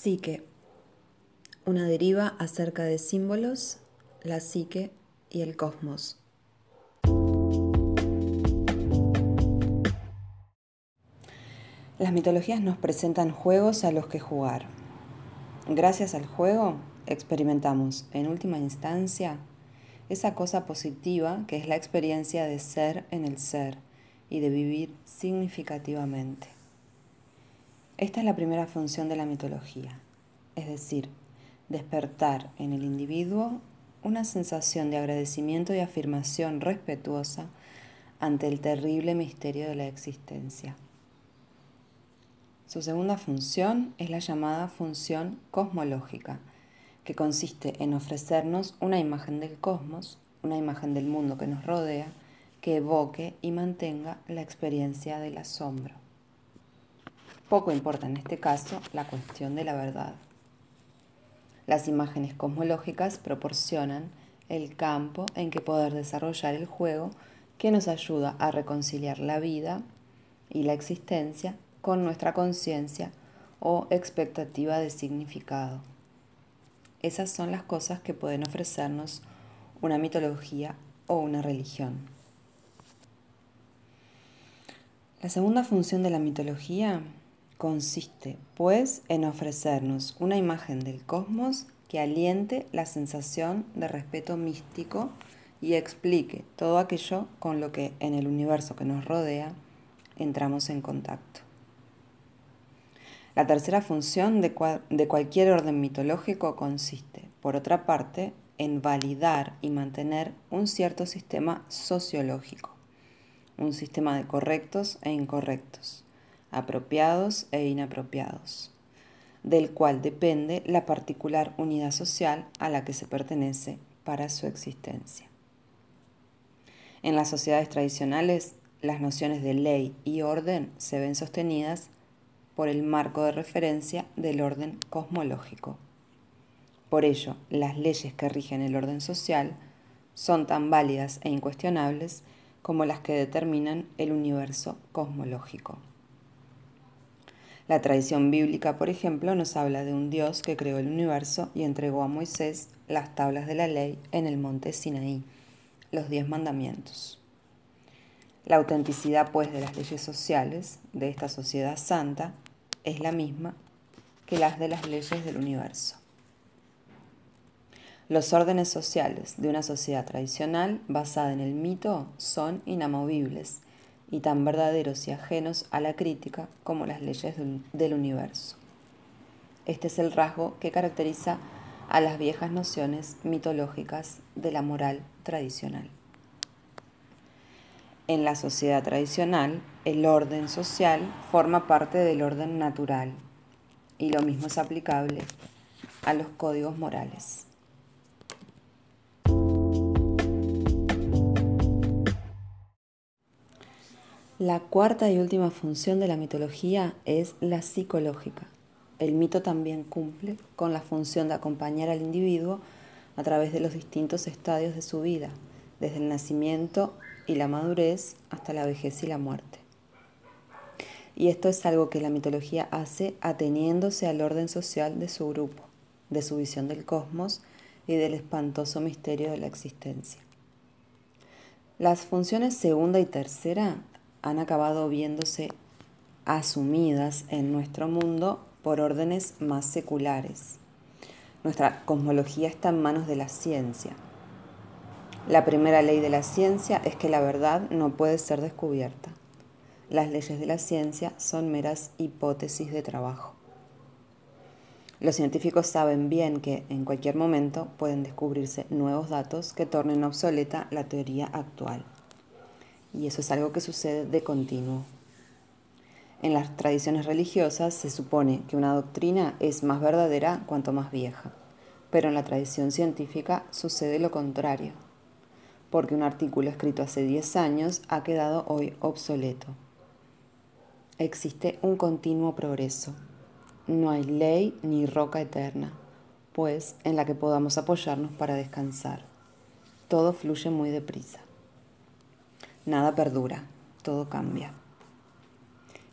Psique. Una deriva acerca de símbolos, la psique y el cosmos. Las mitologías nos presentan juegos a los que jugar. Gracias al juego experimentamos, en última instancia, esa cosa positiva que es la experiencia de ser en el ser y de vivir significativamente. Esta es la primera función de la mitología, es decir, despertar en el individuo una sensación de agradecimiento y afirmación respetuosa ante el terrible misterio de la existencia. Su segunda función es la llamada función cosmológica, que consiste en ofrecernos una imagen del cosmos, una imagen del mundo que nos rodea, que evoque y mantenga la experiencia del asombro. Poco importa en este caso la cuestión de la verdad. Las imágenes cosmológicas proporcionan el campo en que poder desarrollar el juego que nos ayuda a reconciliar la vida y la existencia con nuestra conciencia o expectativa de significado. Esas son las cosas que pueden ofrecernos una mitología o una religión. La segunda función de la mitología Consiste, pues, en ofrecernos una imagen del cosmos que aliente la sensación de respeto místico y explique todo aquello con lo que en el universo que nos rodea entramos en contacto. La tercera función de, cualquier orden mitológico consiste, por otra parte, en validar y mantener un cierto sistema sociológico, un sistema de correctos e incorrectos, apropiados e inapropiados, del cual depende la particular unidad social a la que se pertenece para su existencia. En las sociedades tradicionales, las nociones de ley y orden se ven sostenidas por el marco de referencia del orden cosmológico. Por ello, las leyes que rigen el orden social son tan válidas e incuestionables como las que determinan el universo cosmológico. La tradición bíblica, por ejemplo, nos habla de un Dios que creó el universo y entregó a Moisés las tablas de la ley en el monte Sinaí, los diez mandamientos. La autenticidad, pues, de las leyes sociales de esta sociedad santa es la misma que las de las leyes del universo. Los órdenes sociales de una sociedad tradicional basada en el mito son inamovibles y tan verdaderos y ajenos a la crítica como las leyes del universo. Este es el rasgo que caracteriza a las viejas nociones mitológicas de la moral tradicional. En la sociedad tradicional, el orden social forma parte del orden natural y lo mismo es aplicable a los códigos morales. La cuarta y última función de la mitología es la psicológica. El mito también cumple con la función de acompañar al individuo a través de los distintos estadios de su vida, desde el nacimiento y la madurez hasta la vejez y la muerte. Y esto es algo que la mitología hace ateniéndose al orden social de su grupo, de su visión del cosmos y del espantoso misterio de la existencia. Las funciones segunda y tercera han acabado viéndose asumidas en nuestro mundo por órdenes más seculares. Nuestra cosmología está en manos de la ciencia. La primera ley de la ciencia es que la verdad no puede ser descubierta. Las leyes de la ciencia son meras hipótesis de trabajo. Los científicos saben bien que en cualquier momento pueden descubrirse nuevos datos que tornen obsoleta la teoría actual y eso es algo que sucede de continuo. En las tradiciones religiosas se supone que una doctrina es más verdadera cuanto más vieja, pero en la tradición científica sucede lo contrario, porque un artículo escrito hace 10 años ha quedado hoy obsoleto. Existe un continuo progreso. No hay ley ni roca eterna, pues en la que podamos apoyarnos para descansar. Todo fluye muy deprisa. Nada perdura, todo cambia.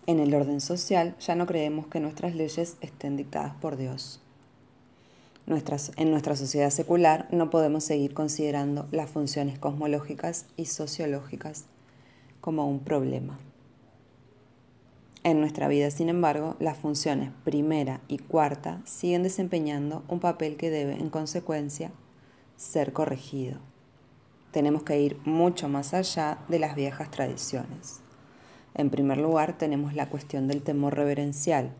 En el orden social ya no creemos que nuestras leyes estén dictadas por Dios. en nuestra sociedad secular no podemos seguir considerando las funciones cosmológicas y sociológicas como un problema. En nuestra vida, sin embargo, las funciones primera y cuarta siguen desempeñando un papel que debe, en consecuencia, ser corregido. Tenemos que ir mucho más allá de las viejas tradiciones. En primer lugar, tenemos la cuestión del temor reverencial.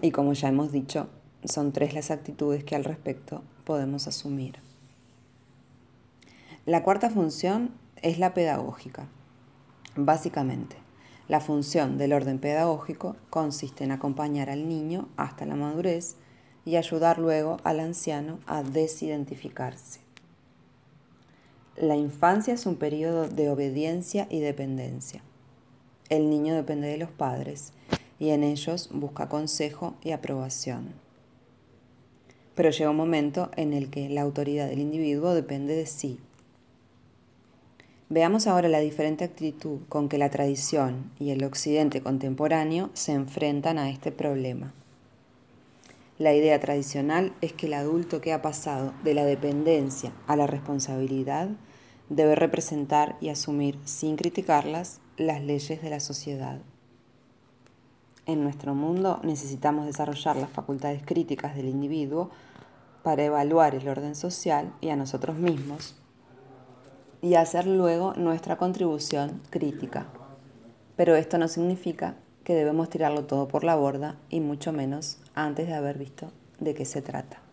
Y como ya hemos dicho, son tres las actitudes que al respecto podemos asumir. La cuarta función es la pedagógica. Básicamente, la función del orden pedagógico consiste en acompañar al niño hasta la madurez y ayudar luego al anciano a desidentificarse. La infancia es un periodo de obediencia y dependencia. El niño depende de los padres y en ellos busca consejo y aprobación. Pero llega un momento en el que la autoridad del individuo depende de sí Veamos ahora la diferente actitud con que la tradición y el occidente contemporáneo se enfrentan a este problema. La idea tradicional es que el adulto que ha pasado de la dependencia a la responsabilidad debe representar y asumir, sin criticarlas, las leyes de la sociedad. En nuestro mundo necesitamos desarrollar las facultades críticas del individuo para evaluar el orden social y a nosotros mismos y hacer luego nuestra contribución crítica. Pero esto no significa que debemos tirarlo todo por la borda y mucho menos antes de haber visto de qué se trata.